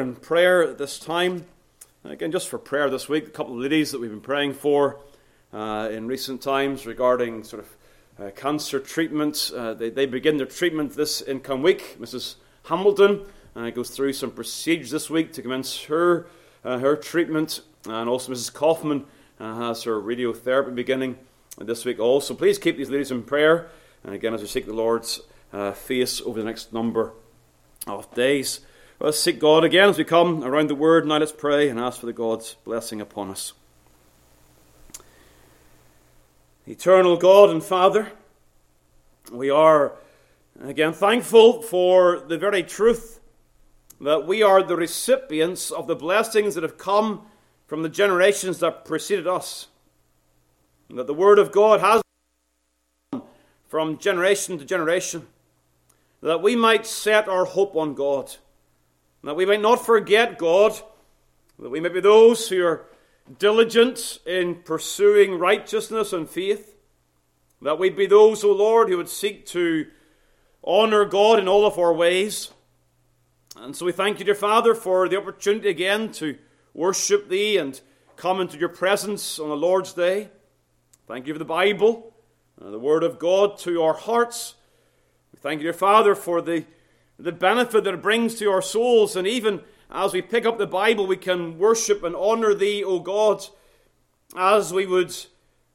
in prayer at this time. Again, just for prayer this week, a couple of ladies that we've been praying for uh, in recent times regarding sort of uh, cancer treatment. Uh, they, they, begin their treatment this income week. Mrs. Hamilton uh, goes through some procedures this week to commence her, uh, her treatment. And also, Mrs. Kaufman uh, has her radiotherapy beginning this week also. Please keep these ladies in prayer. And again, as we seek the Lord's face over the next number of days. Let's seek God again as we come around the Word. Now let's pray and ask for the God's blessing upon us. Eternal God and Father, we are again thankful for the very truth that we are the recipients of the blessings that have come from the generations that preceded us. And that the Word of God has come from generation to generation. That we might set our hope on God that we might not forget God, that we may be those who are diligent in pursuing righteousness and faith, that we be those, O Lord, who would seek to honour God in all of our ways. And so we thank you, dear Father, for the opportunity again to worship Thee and come into your presence on the Lord's Day. Thank you for the Bible, uh, the Word of God to our hearts. We thank you, dear Father, for the the benefit that it brings to our souls. And even as we pick up the Bible, we can worship and honor Thee, O God, as we would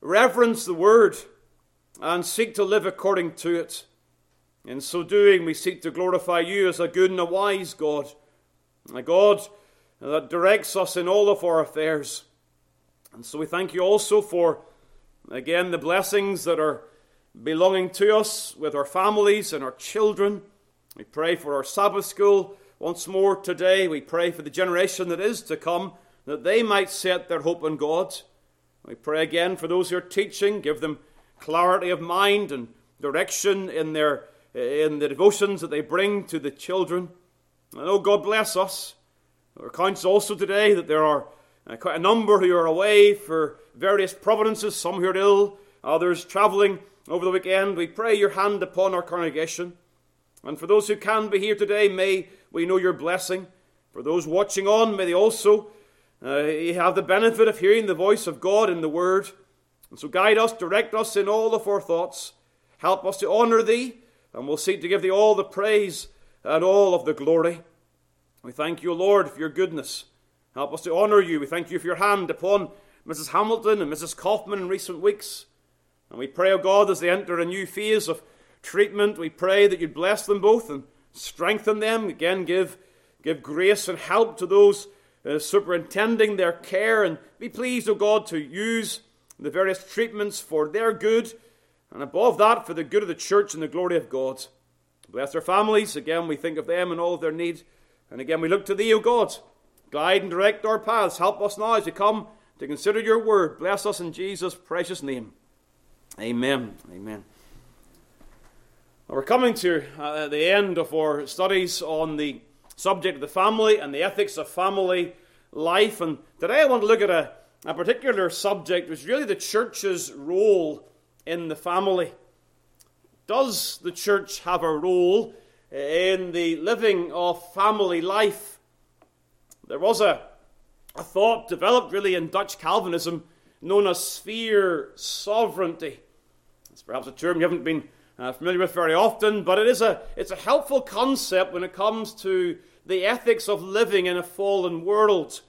reverence the Word and seek to live according to it. In so doing, we seek to glorify You as a good and a wise God, a God that directs us in all of our affairs. And so we thank You also for, again, the blessings that are belonging to us with our families and our children. We pray for our Sabbath school once more today. We pray for the generation that is to come, that they might set their hope in God. We pray again for those who are teaching, give them clarity of mind and direction in their in the devotions that they bring to the children. And oh, God bless us. Our accounts also today that there are uh, quite a number who are away for various providences, some who are ill, others travelling over the weekend. We pray your hand upon our congregation. And for those who can be here today, may we know your blessing. For those watching on, may they also uh, have the benefit of hearing the voice of God in the Word. And so guide us, direct us in all of our thoughts. Help us to honour Thee, and we'll seek to give Thee all the praise and all of the glory. We thank you, Lord, for your goodness. Help us to honour you. We thank you for your hand upon Mrs. Hamilton and Mrs. Kaufman in recent weeks. And we pray, O God, as they enter a new phase of treatment. We pray that you'd bless them both and strengthen them. Again, give, give grace and help to those uh, superintending their care. And be pleased, O oh God, to use the various treatments for their good. And above that, for the good of the church and the glory of God. Bless their families. Again, we think of them and all of their needs. And again, we look to Thee, O God. Guide and direct our paths. Help us now as we come to consider Your word. Bless us in Jesus' precious name. Amen. Amen. We're coming to uh, the end of our studies on the subject of the family and the ethics of family life. And today I want to look at a, a particular subject, which is really the church's role in the family. Does the church have a role in the living of family life? There was a, a thought developed really in Dutch Calvinism known as sphere sovereignty. It's perhaps a term you haven't been uh, familiar with very often, but it is a, it's a helpful concept when it comes to the ethics of living in a fallen world.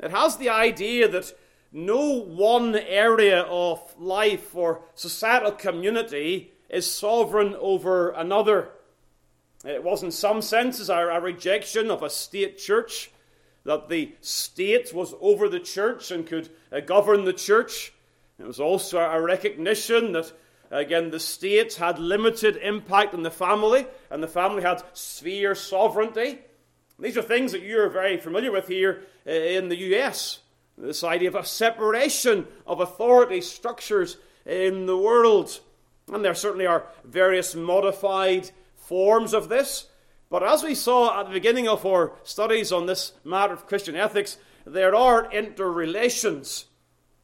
It has the idea that no one area of life or societal community is sovereign over another. It was, in some senses, a, a rejection of a state church, that the state was over the church and could uh, govern the church. It was also a recognition that Again, the state had limited impact on the family, and the family had sphere sovereignty. These are things that you're very familiar with here uh, in the US. This idea of a separation of authority structures in the world. And there certainly are various modified forms of this. But as we saw at the beginning of our studies on this matter of Christian ethics, there are interrelations.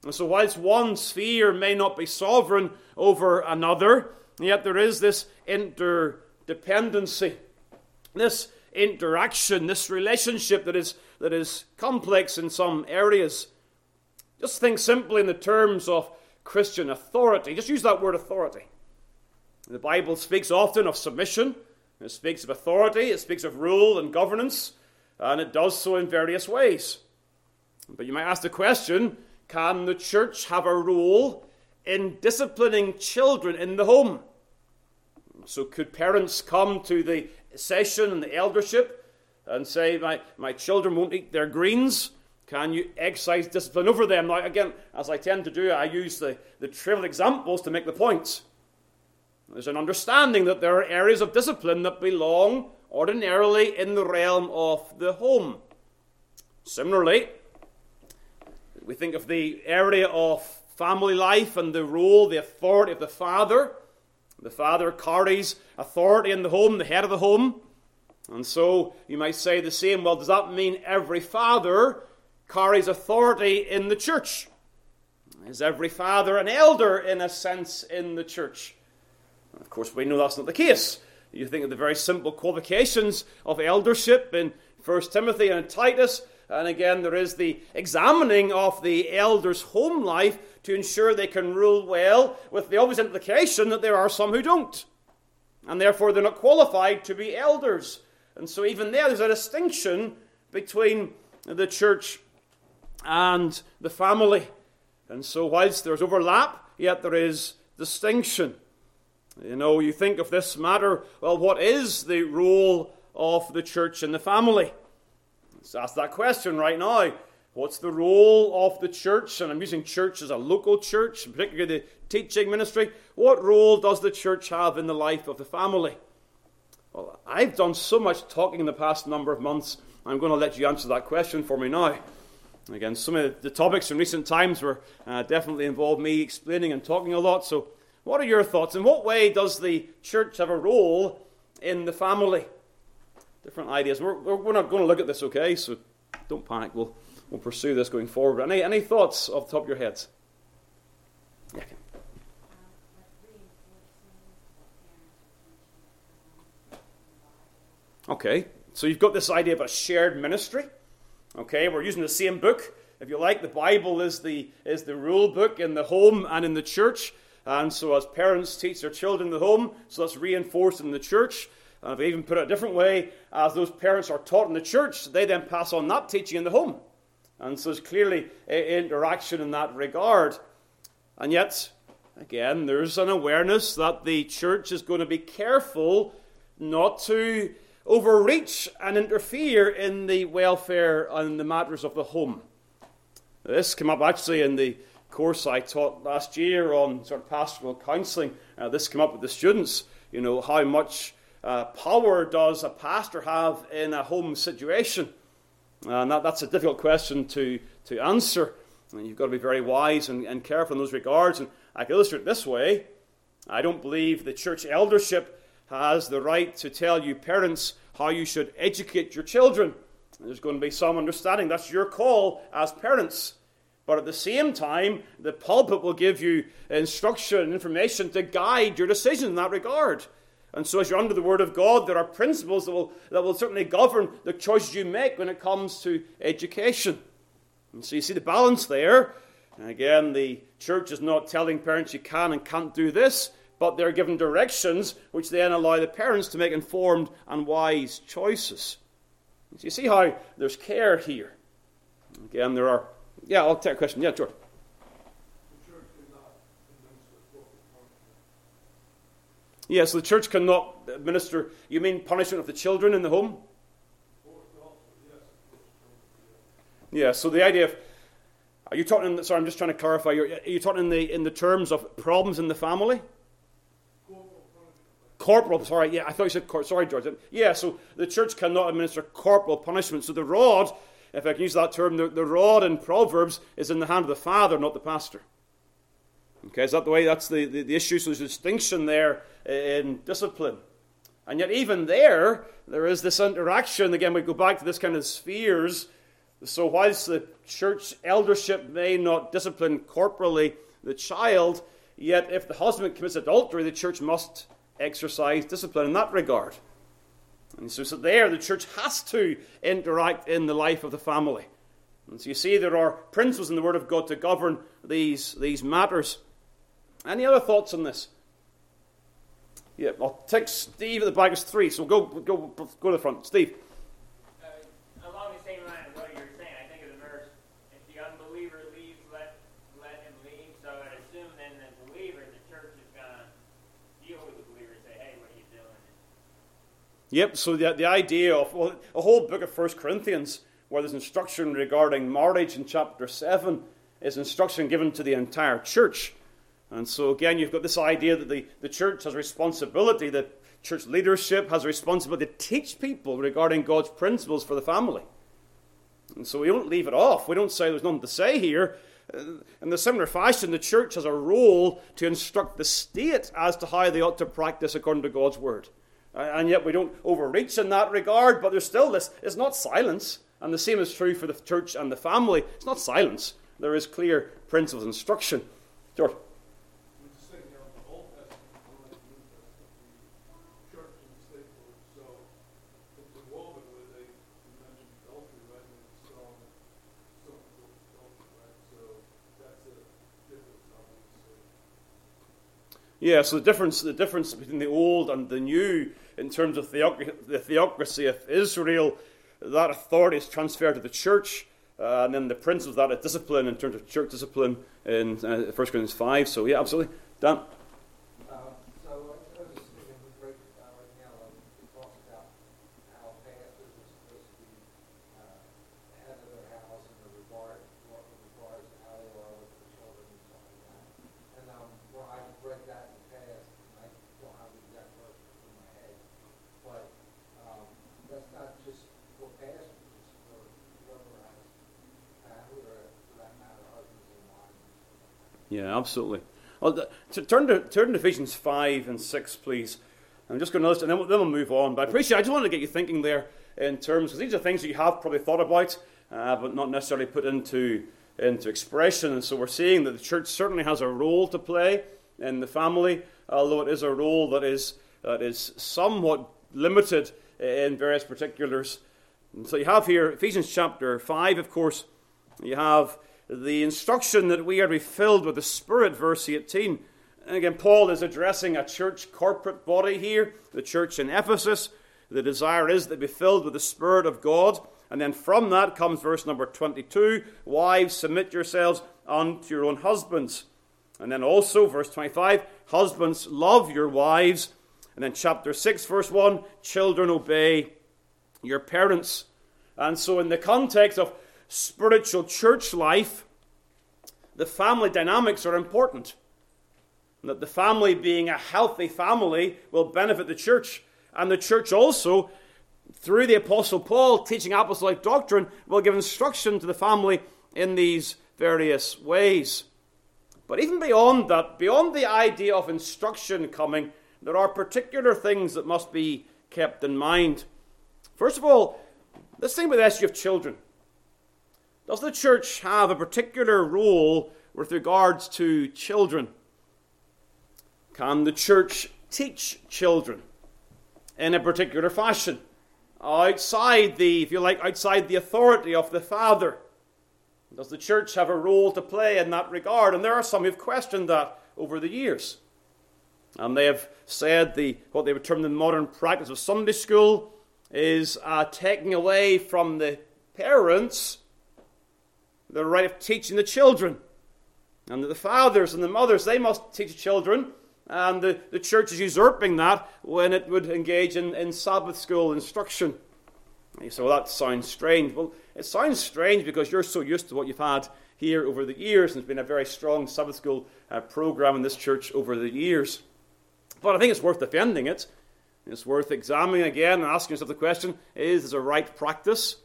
And so, whilst one sphere may not be sovereign over another, yet there is this interdependency. This interaction, this relationship that is, that is complex in some areas. Just think simply in the terms of Christian authority. Just use that word authority. The Bible speaks often of submission, it speaks of authority, it speaks of rule and governance, and it does so in various ways. But you might ask the question can the church have a role in disciplining children in the home? So, could parents come to the session and the eldership and say, My, my children won't eat their greens? Can you exercise discipline over them? Now, again, as I tend to do, I use the, the trivial examples to make the point. There's an understanding that there are areas of discipline that belong ordinarily in the realm of the home. Similarly, we think of the area of family life and the role, the authority of the father. The father carries authority in the home, the head of the home. And so you might say the same. Well, does that mean every father carries authority in the church? Is every father an elder in a sense in the church? Of course, we know that's not the case. You think of the very simple qualifications of eldership in 1 Timothy and Titus, and again, there is the examining of the elder's home life to ensure they can rule well, with the obvious implication that there are some who don't. And therefore, they're not qualified to be elders. And so, even there, there's a distinction between the church and the family. And so, whilst there's overlap, yet there is distinction. You know, you think of this matter, well, what is the role of the church in the family? Let's ask that question right now. What's the role of the church? And I'm using church as a local church, particularly the teaching ministry. What role does the church have in the life of the family? Well, I've done so much talking in the past number of months. I'm going to let you answer that question for me now. Again, some of the topics in recent times were uh, definitely involved me explaining and talking a lot. So, what are your thoughts? In what way does the church have a role in the family? Different ideas. We're, we're not going to look at this, okay? So don't panic. We'll, we'll pursue this going forward. Any, any thoughts off the top of your heads? Yeah. Okay, so you've got this idea of a shared ministry. Okay, we're using the same book. If you like, the Bible is the, is the rule book in the home and in the church. And so, as parents teach their children the home, so that's reinforced in the church. And if I even put it a different way, as those parents are taught in the church, they then pass on that teaching in the home. And so there's clearly interaction in that regard. And yet, again, there's an awareness that the church is going to be careful not to overreach and interfere in the welfare and the matters of the home. This came up actually in the course I taught last year on sort of pastoral counselling. Uh, this came up with the students, you know, how much uh, power does a pastor have in a home situation? And that, that's a difficult question to, to answer. And you've got to be very wise and, and careful in those regards. And I can illustrate this way I don't believe the church eldership has the right to tell you, parents, how you should educate your children. There's going to be some understanding. That's your call as parents. But at the same time, the pulpit will give you instruction and information to guide your decision in that regard. And so, as you're under the Word of God, there are principles that will, that will certainly govern the choices you make when it comes to education. And so, you see the balance there. And again, the church is not telling parents you can and can't do this, but they're given directions which then allow the parents to make informed and wise choices. So you see how there's care here. Again, there are. Yeah, I'll take a question. Yeah, George. Yes, the church cannot administer, you mean punishment of the children in the home? Yeah, so the idea of, are you talking, in, sorry, I'm just trying to clarify, are you talking in the, in the terms of problems in the family? Corporal, sorry, yeah, I thought you said, cor- sorry, George. Yeah, so the church cannot administer corporal punishment. So the rod, if I can use that term, the, the rod in Proverbs is in the hand of the father, not the pastor. Okay, is that the way? That's the, the, the issue. So there's a distinction there in discipline. And yet, even there, there is this interaction. Again, we go back to this kind of spheres. So, whilst the church eldership may not discipline corporally the child, yet if the husband commits adultery, the church must exercise discipline in that regard. And so, so there, the church has to interact in the life of the family. And so you see, there are principles in the Word of God to govern these, these matters. Any other thoughts on this? Yeah, I'll take Steve at the back. It's three, so go, go, go to the front. Steve. Uh along the same line as what you're saying, I think of the verse, if the unbeliever leaves, let let him leave. So I'd assume then the believer, the church is gonna deal with the believer and say, Hey, what are you doing? Yep, so the, the idea of well, a whole book of 1 Corinthians, where there's instruction regarding marriage in chapter 7, is instruction given to the entire church. And so, again, you've got this idea that the, the church has responsibility, that church leadership has responsibility to teach people regarding God's principles for the family. And so we don't leave it off. We don't say there's nothing to say here. Uh, in the similar fashion, the church has a role to instruct the state as to how they ought to practice according to God's word. And yet we don't overreach in that regard, but there's still this. It's not silence. And the same is true for the church and the family. It's not silence. There is clear principles instruction. George. Yeah, so the difference, the difference between the old and the new in terms of the theocracy of Israel, that authority is transferred to the church, uh, and then the principles that is discipline in terms of church discipline in uh, 1 Corinthians 5. So, yeah, absolutely. Dan? Yeah, absolutely. Well, turn to turn to Ephesians five and six, please. I'm just going to list, and then we'll, then we'll move on. But I appreciate. I just wanted to get you thinking there in terms because these are things that you have probably thought about, uh, but not necessarily put into into expression. And so we're seeing that the church certainly has a role to play in the family, although it is a role that is that is somewhat limited in various particulars. And so you have here Ephesians chapter five, of course. You have the instruction that we are to be filled with the Spirit, verse 18. And again, Paul is addressing a church corporate body here, the church in Ephesus. The desire is to be filled with the Spirit of God. And then from that comes verse number 22 Wives, submit yourselves unto your own husbands. And then also, verse 25, husbands, love your wives. And then chapter 6, verse 1, children, obey your parents. And so, in the context of spiritual church life, the family dynamics are important. And that the family, being a healthy family, will benefit the church. And the church also, through the Apostle Paul teaching apostolic doctrine, will give instruction to the family in these various ways. But even beyond that, beyond the idea of instruction coming, there are particular things that must be kept in mind. First of all, let's think about the issue of children. Does the church have a particular role with regards to children? Can the church teach children in a particular fashion? Outside the, if you like, outside the authority of the father? Does the church have a role to play in that regard? And there are some who've questioned that over the years. And they have said the what they would term the modern practice of Sunday school is uh, taking away from the parents the right of teaching the children. And the fathers and the mothers, they must teach children. And the, the church is usurping that when it would engage in, in Sabbath school instruction. You say, well, that sounds strange. Well, it sounds strange because you're so used to what you've had here over the years, and it's been a very strong Sabbath school uh, program in this church over the years. But I think it's worth defending it. It's worth examining again and asking yourself the question is this a right practice?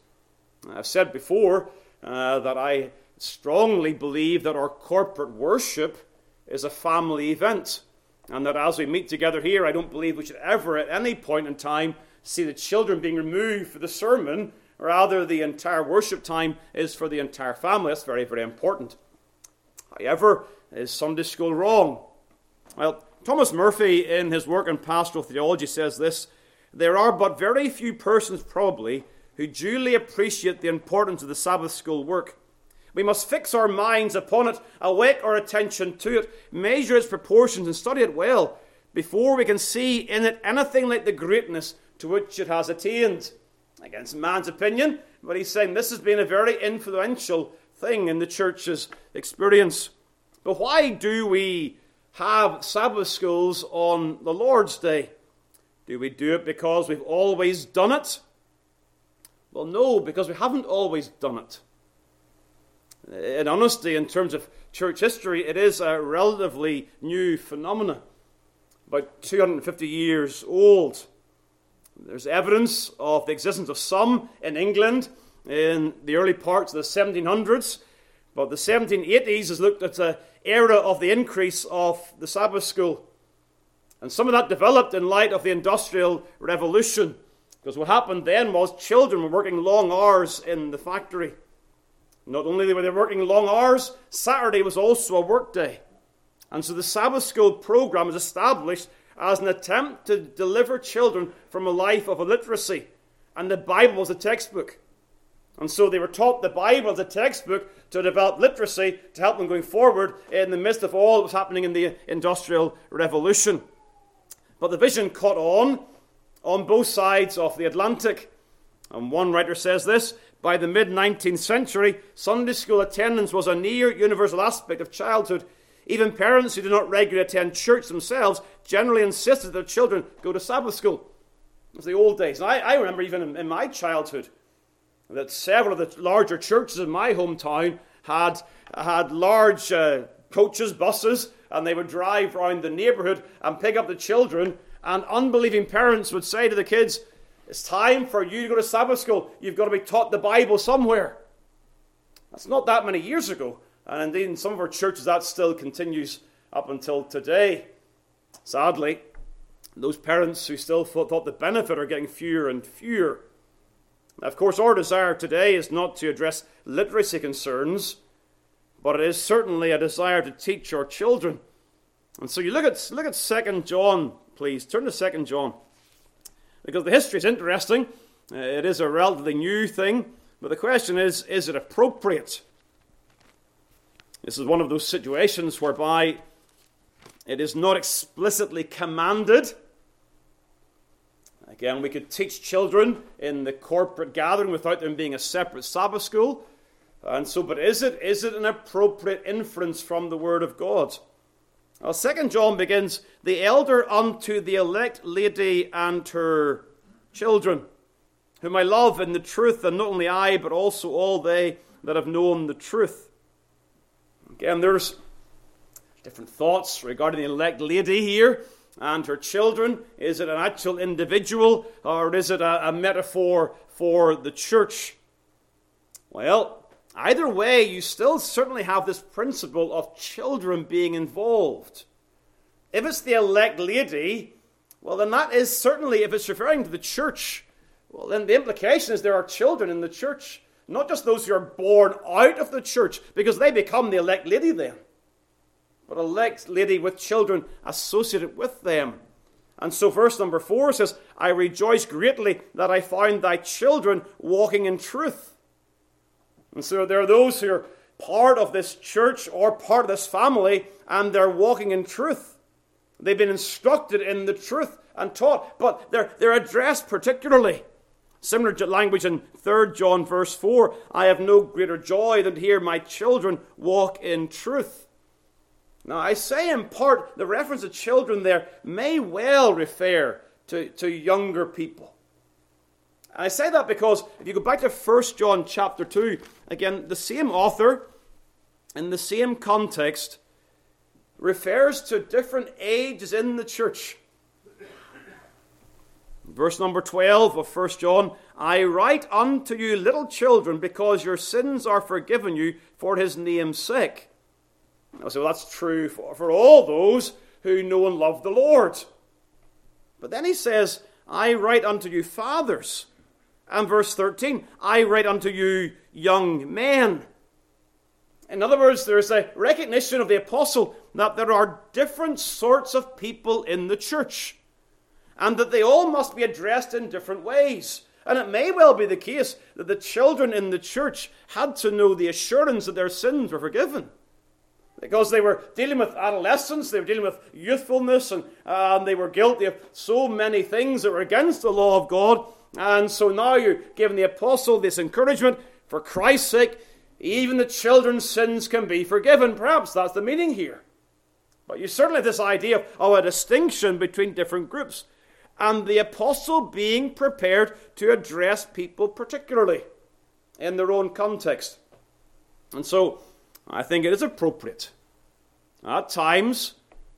I've said before uh, that I strongly believe that our corporate worship is a family event. And that as we meet together here, I don't believe we should ever, at any point in time, see the children being removed for the sermon. Rather, the entire worship time is for the entire family. That's very, very important. However, is Sunday school wrong? Well, Thomas Murphy, in his work on pastoral theology, says this there are but very few persons, probably, who duly appreciate the importance of the Sabbath school work. We must fix our minds upon it, awake our attention to it, measure its proportions, and study it well before we can see in it anything like the greatness to which it has attained. Against man's opinion, but he's saying this has been a very influential thing in the church's experience. But why do we have Sabbath schools on the Lord's Day? Do we do it because we've always done it? Well, no, because we haven't always done it. In honesty, in terms of church history, it is a relatively new phenomenon, about 250 years old. There's evidence of the existence of some in England in the early parts of the 1700s, but the 1780s has looked at the era of the increase of the Sabbath school. And some of that developed in light of the Industrial Revolution, because what happened then was children were working long hours in the factory. Not only were they working long hours, Saturday was also a work day. And so the Sabbath school program was established as an attempt to deliver children from a life of illiteracy. And the Bible was a textbook. And so they were taught the Bible as a textbook to develop literacy to help them going forward in the midst of all that was happening in the Industrial Revolution. But the vision caught on on both sides of the Atlantic. And one writer says this by the mid 19th century, Sunday school attendance was a near universal aspect of childhood. Even parents who did not regularly attend church themselves generally insisted that their children go to Sabbath school. It was the old days. And I, I remember even in, in, my childhood that several of the larger churches in my hometown had, had large uh, coaches, buses, and they would drive around the neighborhood and pick up the children. And unbelieving parents would say to the kids, it's time for you to go to Sabbath school. You've got to be taught the Bible somewhere. That's not that many years ago. And indeed, in some of our churches, that still continues up until today. Sadly, those parents who still thought the benefit are getting fewer and fewer. Now, of course, our desire today is not to address literacy concerns, but it is certainly a desire to teach our children. And so you look at, look at 2 John, please. Turn to 2 John. Because the history is interesting. Uh, it is a relatively new thing. But the question is is it appropriate? This is one of those situations whereby it is not explicitly commanded. Again, we could teach children in the corporate gathering without them being a separate Sabbath school. And so, but is it, is it an appropriate inference from the Word of God? Well, Second John begins, the elder unto the elect lady and her children, whom I love in the truth, and not only I, but also all they that have known the truth. Again, there's different thoughts regarding the elect lady here and her children. Is it an actual individual, or is it a, a metaphor for the church? Well, Either way, you still certainly have this principle of children being involved. If it's the elect lady, well, then that is certainly, if it's referring to the church, well, then the implication is there are children in the church, not just those who are born out of the church, because they become the elect lady then, but elect lady with children associated with them. And so, verse number four says, I rejoice greatly that I found thy children walking in truth. And so there are those who are part of this church or part of this family, and they're walking in truth. They've been instructed in the truth and taught, but they're, they're addressed particularly. Similar language in 3 John verse 4 I have no greater joy than to hear my children walk in truth. Now, I say in part, the reference to children there may well refer to, to younger people. And I say that because if you go back to 1 John chapter 2, again, the same author, in the same context, refers to different ages in the church. Verse number 12 of 1 John I write unto you, little children, because your sins are forgiven you for his name's sake. Now, so that's true for, for all those who know and love the Lord. But then he says, I write unto you, fathers and verse 13, I write unto you, young men. In other words, there's a recognition of the apostle that there are different sorts of people in the church. and that they all must be addressed in different ways. And it may well be the case that the children in the church had to know the assurance that their sins were forgiven. Because they were dealing with adolescence, they were dealing with youthfulness, and, and they were guilty of so many things that were against the law of God. And so now you're giving the apostle this encouragement for Christ's sake, even the children's sins can be forgiven. Perhaps that's the meaning here. But you certainly have this idea of a distinction between different groups and the apostle being prepared to address people particularly in their own context. And so I think it is appropriate at times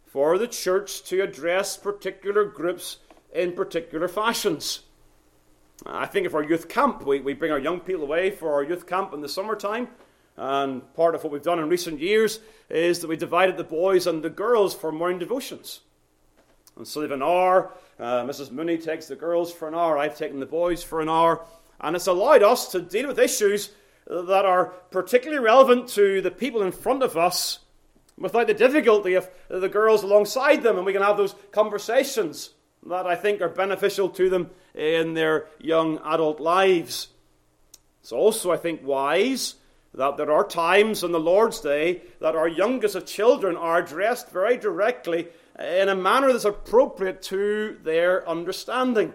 for the church to address particular groups in particular fashions. I think of our youth camp, we, we bring our young people away for our youth camp in the summertime. And part of what we've done in recent years is that we divided the boys and the girls for morning devotions. And so they've an hour. Uh, Mrs. Mooney takes the girls for an hour. I've taken the boys for an hour. And it's allowed us to deal with issues that are particularly relevant to the people in front of us without the difficulty of the girls alongside them. And we can have those conversations that I think are beneficial to them in their young adult lives. It's also, I think, wise that there are times on the Lord's Day that our youngest of children are addressed very directly in a manner that's appropriate to their understanding.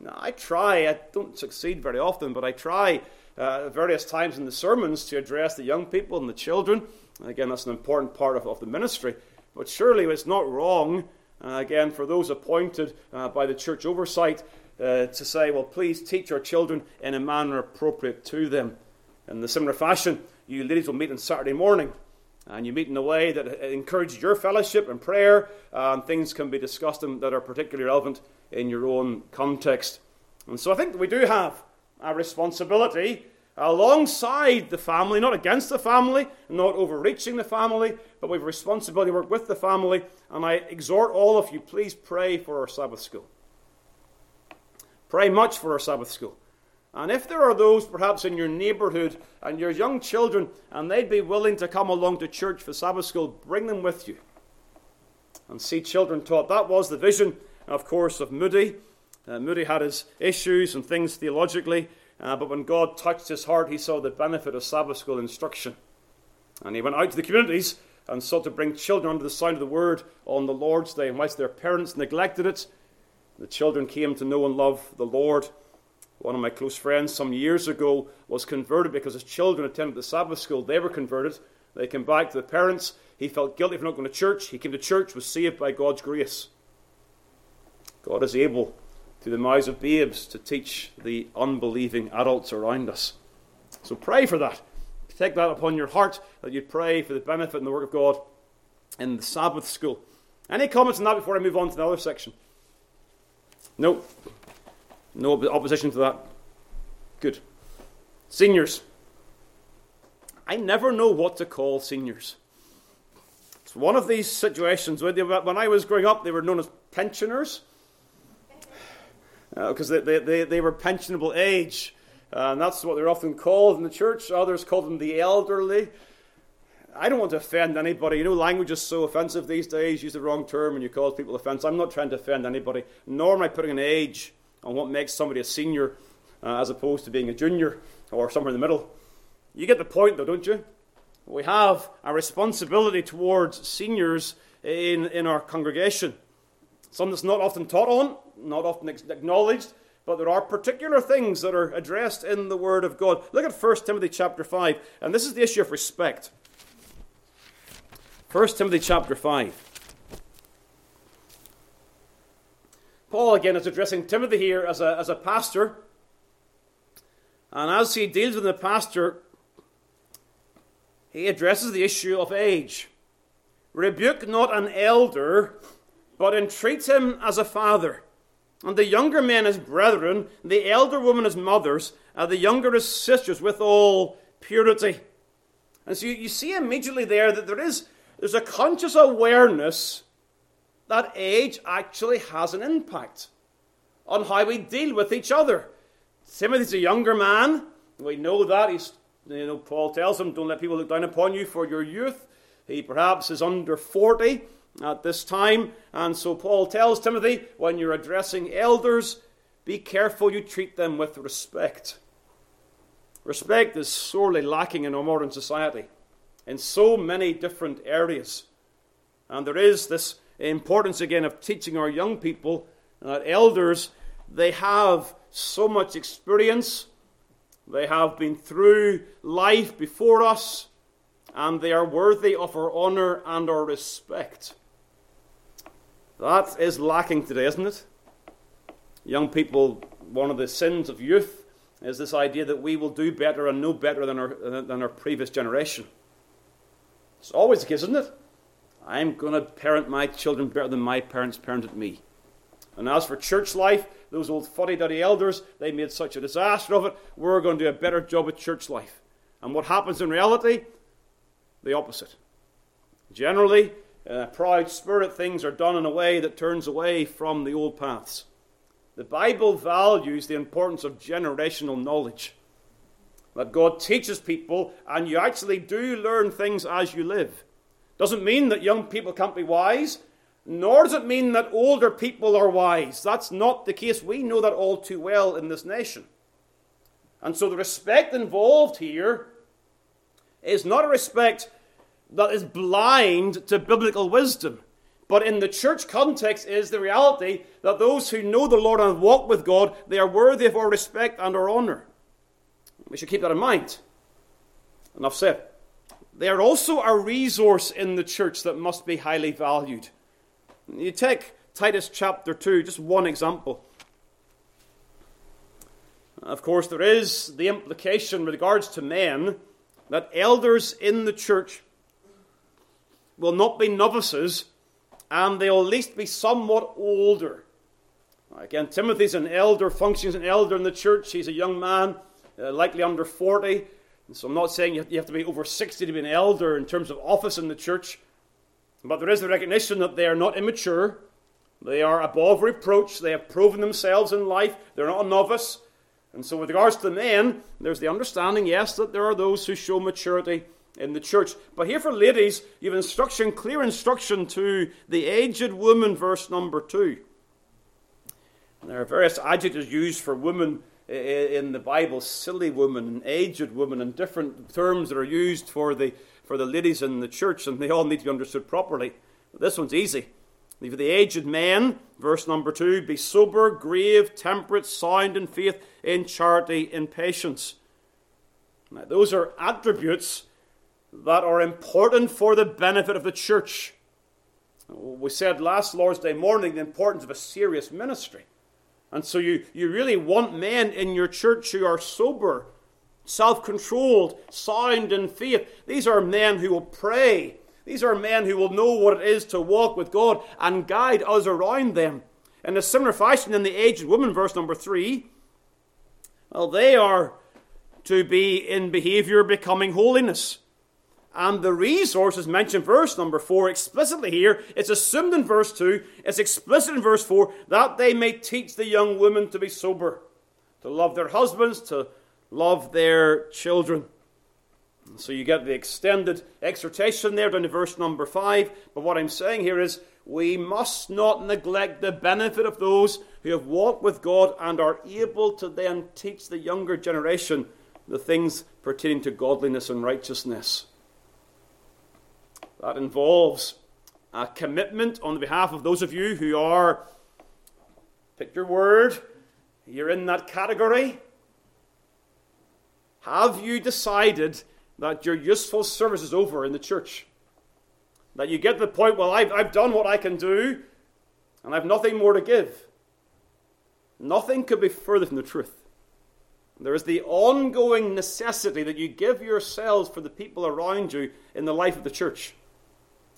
Now, I try, I don't succeed very often, but I try uh, various times in the sermons to address the young people and the children. Again, that's an important part of, of the ministry. But surely it's not wrong, uh, again, for those appointed uh, by the church oversight uh, to say, well, please teach our children in a manner appropriate to them. In the similar fashion, you ladies will meet on Saturday morning and you meet in a way that encourages your fellowship and prayer, and things can be discussed that are particularly relevant in your own context. And so I think we do have a responsibility alongside the family, not against the family, not overreaching the family, but we have responsibility to work with the family. And I exhort all of you, please pray for our Sabbath school. Pray much for our Sabbath school. And if there are those perhaps in your neighborhood and your young children, and they'd be willing to come along to church for Sabbath school, bring them with you and see children taught. That was the vision, of course, of Moody. Uh, Moody had his issues and things theologically, uh, but when God touched his heart, he saw the benefit of Sabbath school instruction. And he went out to the communities and sought to bring children under the sound of the word on the Lord's Day. And whilst their parents neglected it, the children came to know and love the Lord. One of my close friends some years ago was converted because his children attended the Sabbath school. They were converted. They came back to the parents. He felt guilty for not going to church. He came to church, was saved by God's grace. God is able, through the mouths of babes, to teach the unbelieving adults around us. So pray for that. Take that upon your heart that you pray for the benefit and the work of God in the Sabbath school. Any comments on that before I move on to the other section? No. No opposition to that? Good. Seniors. I never know what to call seniors. It's one of these situations where they, when I was growing up, they were known as pensioners because uh, they, they, they were pensionable age. Uh, and that's what they're often called in the church. Others call them the elderly. I don't want to offend anybody. You know, language is so offensive these days. Use the wrong term and you cause people offense. I'm not trying to offend anybody, nor am I putting an age on what makes somebody a senior uh, as opposed to being a junior or somewhere in the middle. You get the point, though, don't you? We have a responsibility towards seniors in, in our congregation. Something that's not often taught on, not often acknowledged, but there are particular things that are addressed in the Word of God. Look at 1 Timothy chapter 5, and this is the issue of respect. 1 Timothy chapter 5. Paul, again, is addressing Timothy here as a, as a pastor. And as he deals with the pastor, he addresses the issue of age. Rebuke not an elder, but entreat him as a father. And the younger men as brethren, the elder women as mothers, and the younger as sisters, with all purity. And so you, you see immediately there that there is there's a conscious awareness that age actually has an impact on how we deal with each other. Timothy's a younger man. We know that. He's, you know, Paul tells him, don't let people look down upon you for your youth. He perhaps is under 40. At this time. And so Paul tells Timothy when you're addressing elders, be careful you treat them with respect. Respect is sorely lacking in our modern society in so many different areas. And there is this importance again of teaching our young people that elders, they have so much experience, they have been through life before us, and they are worthy of our honor and our respect. That is lacking today, isn't it? Young people, one of the sins of youth is this idea that we will do better and know better than our, than our previous generation. It's always the case, isn't it? I'm going to parent my children better than my parents parented me. And as for church life, those old fuddy duddy elders, they made such a disaster of it. We're going to do a better job at church life. And what happens in reality? The opposite. Generally, a proud spirit, things are done in a way that turns away from the old paths. The Bible values the importance of generational knowledge. That God teaches people, and you actually do learn things as you live. Doesn't mean that young people can't be wise, nor does it mean that older people are wise. That's not the case. We know that all too well in this nation. And so the respect involved here is not a respect that is blind to biblical wisdom. But in the church context is the reality that those who know the Lord and walk with God, they are worthy of our respect and our honor. We should keep that in mind. Enough said. They are also a resource in the church that must be highly valued. You take Titus chapter 2, just one example. Of course, there is the implication with regards to men that elders in the church will not be novices and they'll at least be somewhat older. Again, Timothy's an elder, functions an elder in the church. He's a young man, uh, likely under 40. And so I'm not saying you have to be over 60 to be an elder in terms of office in the church. But there is the recognition that they are not immature. They are above reproach. They have proven themselves in life. They're not a novice. And so, with regards to the men, there's the understanding, yes, that there are those who show maturity in the church. But here for ladies, you have instruction, clear instruction to the aged woman, verse number 2. And there are various adjectives used for women in the Bible silly woman aged woman, and different terms that are used for the for the ladies in the church, and they all need to be understood properly. But this one's easy. For the aged man, verse number two, be sober, grave, temperate, sound in faith, in charity, in patience. Now, those are attributes that are important for the benefit of the church. We said last Lord's Day morning the importance of a serious ministry. And so you, you really want men in your church who are sober, self controlled, sound in faith. These are men who will pray. These are men who will know what it is to walk with God and guide us around them. In a similar fashion, in the aged woman, verse number three, well, they are to be in behavior becoming holiness. And the resource is mentioned verse number 4 explicitly here. It's assumed in verse 2, it's explicit in verse 4 that they may teach the young women to be sober, to love their husbands, to love their children. So you get the extended exhortation there down to verse number 5. But what I'm saying here is we must not neglect the benefit of those who have walked with God and are able to then teach the younger generation the things pertaining to godliness and righteousness. That involves a commitment on the behalf of those of you who are, pick your word, you're in that category. Have you decided that your useful service is over in the church? That you get to the point, well, I've, I've done what I can do, and I've nothing more to give. Nothing could be further from the truth. There is the ongoing necessity that you give yourselves for the people around you in the life of the church.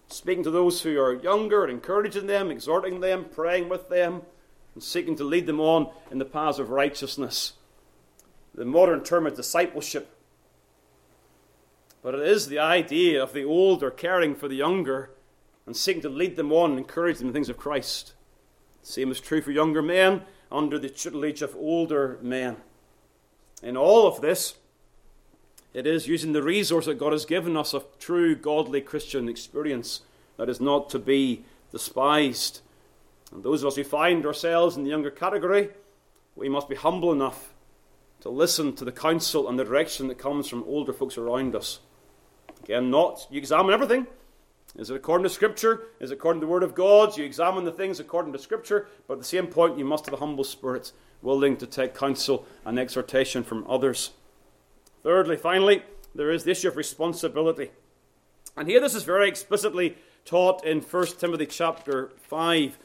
Speaking to those who are younger, encouraging them, exhorting them, praying with them, and seeking to lead them on in the paths of righteousness. The modern term is discipleship. But it is the idea of the older caring for the younger and seeking to lead them on and encourage them in the things of Christ. Same is true for younger men under the tutelage of older men. In all of this, it is using the resource that God has given us of true godly Christian experience that is not to be despised. And those of us who find ourselves in the younger category, we must be humble enough to listen to the counsel and the direction that comes from older folks around us. Again, not you examine everything. Is it according to Scripture? Is it according to the Word of God? You examine the things according to Scripture, but at the same point, you must have a humble spirit, willing to take counsel and exhortation from others. Thirdly, finally, there is the issue of responsibility. And here this is very explicitly taught in 1 Timothy chapter 5.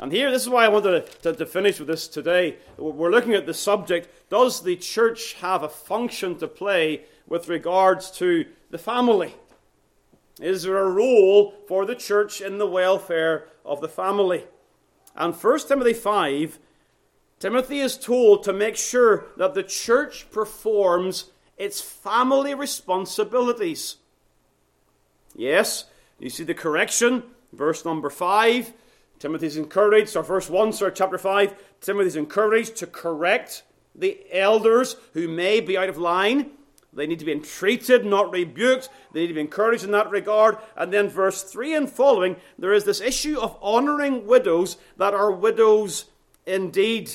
And here, this is why I wanted to, to, to, finish with this today. We're looking at the subject Does the church have a function to play with regards to the family? Is there a role for the church in the welfare of the family? And 1 Timothy 5, Timothy is told to make sure that the church performs its family responsibilities. Yes, you see the correction, verse number 5. Timothy's encouraged, or verse 1, sir, chapter 5. Timothy's encouraged to correct the elders who may be out of line. They need to be entreated, not rebuked. They need to be encouraged in that regard. And then, verse 3 and following, there is this issue of honoring widows that are widows indeed.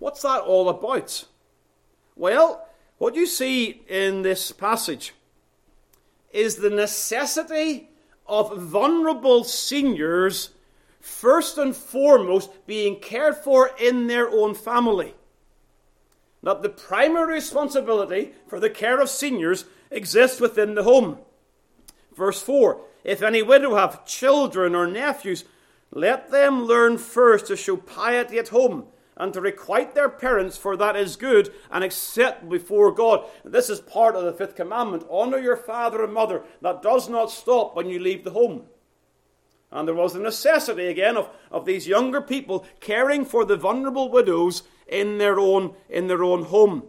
What's that all about? Well, what you see in this passage is the necessity of vulnerable seniors, first and foremost, being cared for in their own family that the primary responsibility for the care of seniors exists within the home. Verse 4 If any widow have children or nephews, let them learn first to show piety at home and to requite their parents, for that is good and acceptable before God. This is part of the fifth commandment honor your father and mother. That does not stop when you leave the home. And there was the necessity again of, of these younger people caring for the vulnerable widows in their own in their own home.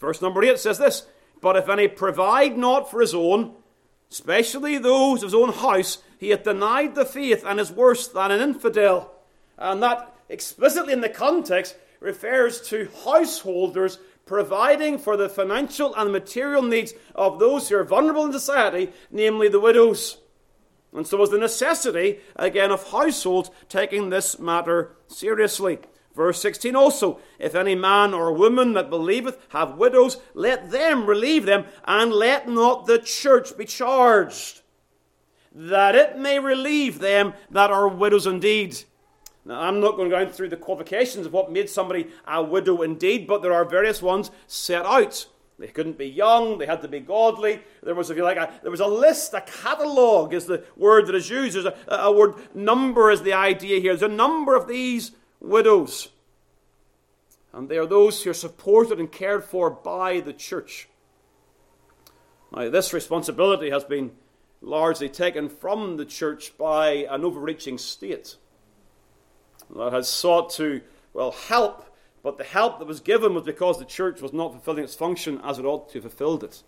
Verse number eight says this: But if any provide not for his own, especially those of his own house, he hath denied the faith and is worse than an infidel. And that explicitly in the context refers to householders providing for the financial and material needs of those who are vulnerable in society, namely the widows. And so was the necessity, again, of households taking this matter seriously. Verse 16 also, if any man or woman that believeth have widows, let them relieve them, and let not the church be charged, that it may relieve them that are widows indeed. Now, I'm not going to go through the qualifications of what made somebody a widow indeed, but there are various ones set out. They couldn't be young. They had to be godly. There was, if you like, a, there was a list, a catalogue is the word that is used. There's a, a word number is the idea here. There's a number of these widows. And they are those who are supported and cared for by the church. Now, this responsibility has been largely taken from the church by an overreaching state that has sought to, well, help, but the help that was given was because the church was not fulfilling its function as it ought to have fulfilled it.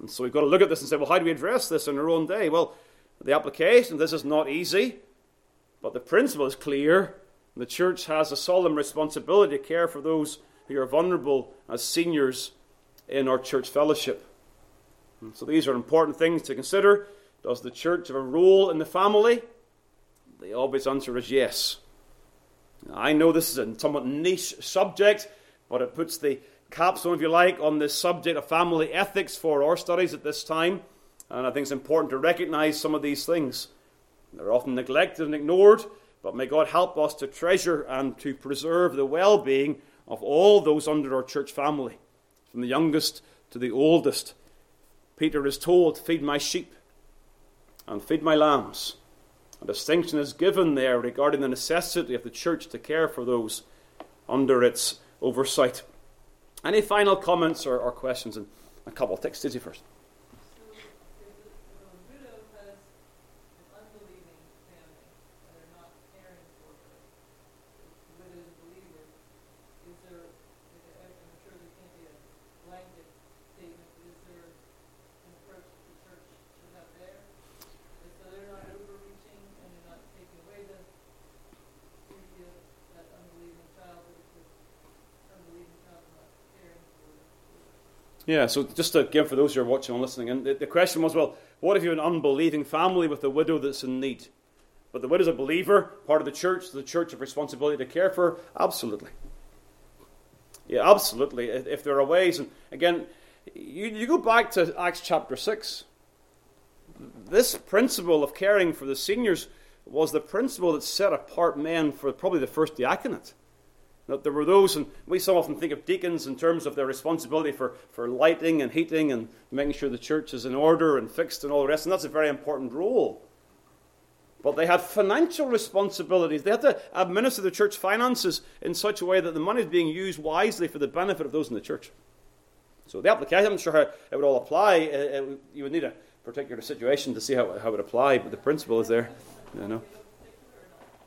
And so we've got to look at this and say, well, how do we address this in our own day? Well, the application, this is not easy, but the principle is clear the church has a solemn responsibility to care for those who are vulnerable as seniors in our church fellowship. And so these are important things to consider. Does the church have a role in the family? The obvious answer is yes. I know this is a somewhat niche subject, but it puts the capstone, if you like, on the subject of family ethics for our studies at this time. And I think it's important to recognize some of these things. They're often neglected and ignored, but may God help us to treasure and to preserve the well being of all those under our church family, from the youngest to the oldest. Peter is told, Feed my sheep and feed my lambs. A distinction is given there regarding the necessity of the church to care for those under its oversight. Any final comments or, or questions? And a couple. Take Stacey first. Yeah, so just again for those who are watching and listening, and the, the question was, well, What if you have an unbelieving family with a widow that's in need? But the widow's a believer, part of the church, the church have responsibility to care for? Absolutely. Yeah, absolutely. If there are ways, and again, you, you go back to Acts chapter 6. This principle of caring for the seniors was the principle that set apart men for probably the first diaconate. That there were those, and we so often think of deacons in terms of their responsibility for, for lighting and heating and making sure the church is in order and fixed and all the rest, and that's a very important role. But they had financial responsibilities. They had to administer the church finances in such a way that the money is being used wisely for the benefit of those in the church. So the application, I'm sure how it would all apply. It, it, you would need a particular situation to see how, how it would apply, but the principle is there. You know.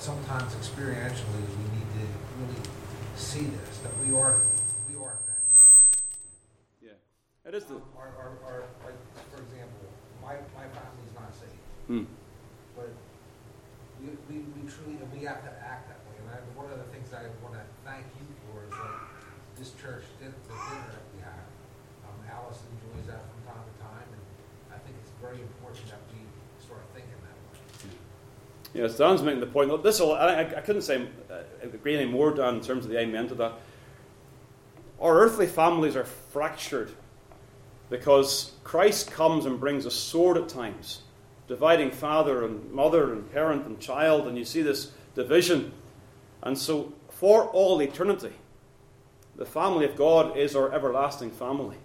sometimes experientially we need to really see this that we are we are family. Yeah, it is the. Um, our, our, our, like for example, my my family's not saved, hmm. but we, we, we truly and we have to act that way. And I, one of the things I want to thank you for is that this church did the dinner that we have. Um, Alice enjoys that from time to time, and I think it's very important that we start thinking that you know, Dan's making the point. Look, this will, I, I couldn't say uh, agree any more, Dan, in terms of the amen to that. Our earthly families are fractured because Christ comes and brings a sword at times, dividing father and mother and parent and child, and you see this division. And so, for all eternity, the family of God is our everlasting family.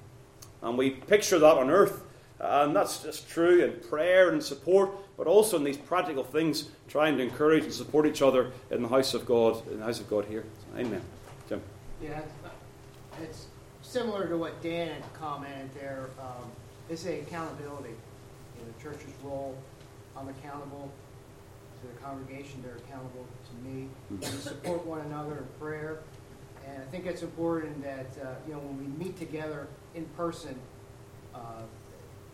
And we picture that on earth and that's just true in prayer and support, but also in these practical things, trying to encourage and support each other in the house of God, in the house of God here. Amen. Jim. Yeah, it's similar to what Dan had commented there. Um, it's a accountability. You know, the church's role, I'm accountable to the congregation, they're accountable to me. Mm-hmm. We support one another in prayer. And I think it's important that, uh, you know, when we meet together in person, uh,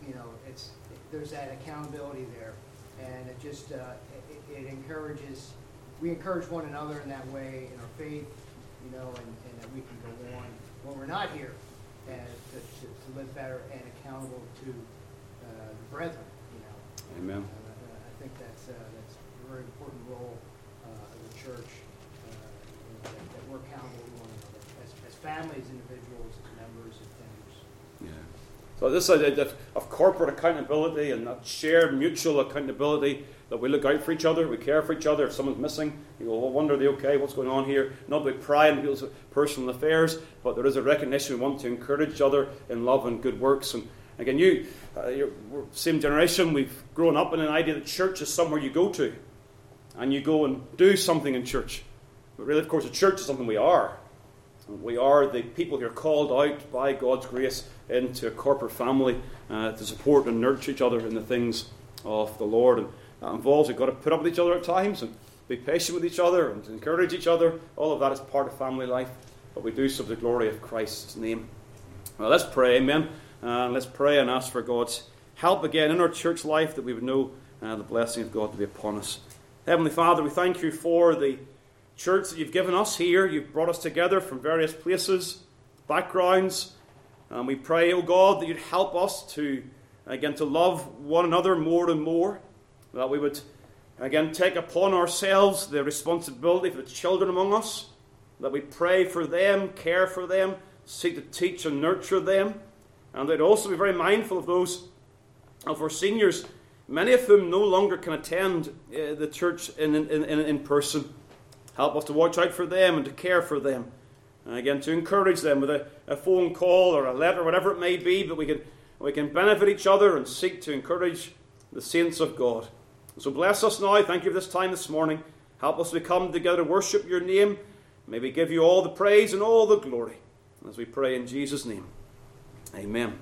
you know, it's, there's that accountability there. And it just, uh, it, it encourages, we encourage one another in that way in our faith, you know, and, and that we can go on when we're not here and to, to, to live better and accountable to uh, the brethren, you know. Amen. Uh, I think that's, uh, that's a very important role uh, of the church, uh, you know, that, that we're accountable to one another as, as families, individuals, as members, as members. Yeah. So this idea of corporate accountability and that shared mutual accountability that we look out for each other, we care for each other. If someone's missing, you go, well, wonder are they okay? What's going on here? Not about prying into people's personal affairs, but there is a recognition we want to encourage each other in love and good works. And again, you, uh, you're same generation. We've grown up in an idea that church is somewhere you go to, and you go and do something in church. But really, of course, a church is something we are. We are the people who are called out by God's grace into a corporate family uh, to support and nurture each other in the things of the Lord. And that involves we've got to put up with each other at times and be patient with each other and encourage each other. All of that is part of family life, but we do so for the glory of Christ's name. Well, let's pray, amen. Uh, let's pray and ask for God's help again in our church life that we would know uh, the blessing of God to be upon us. Heavenly Father, we thank you for the church that you've given us here. You've brought us together from various places, backgrounds, and we pray, O oh God, that you'd help us to, again, to love one another more and more, that we would, again, take upon ourselves the responsibility for the children among us, that we pray for them, care for them, seek to teach and nurture them, and that also be very mindful of those of our seniors, many of whom no longer can attend uh, the church in, in, in, in person. Help us to watch out for them and to care for them. And again, to encourage them with a, a phone call or a letter, whatever it may be, but we can, we can benefit each other and seek to encourage the saints of God. So bless us now. Thank you for this time this morning. Help us to come together to worship your name. May we give you all the praise and all the glory as we pray in Jesus' name. Amen.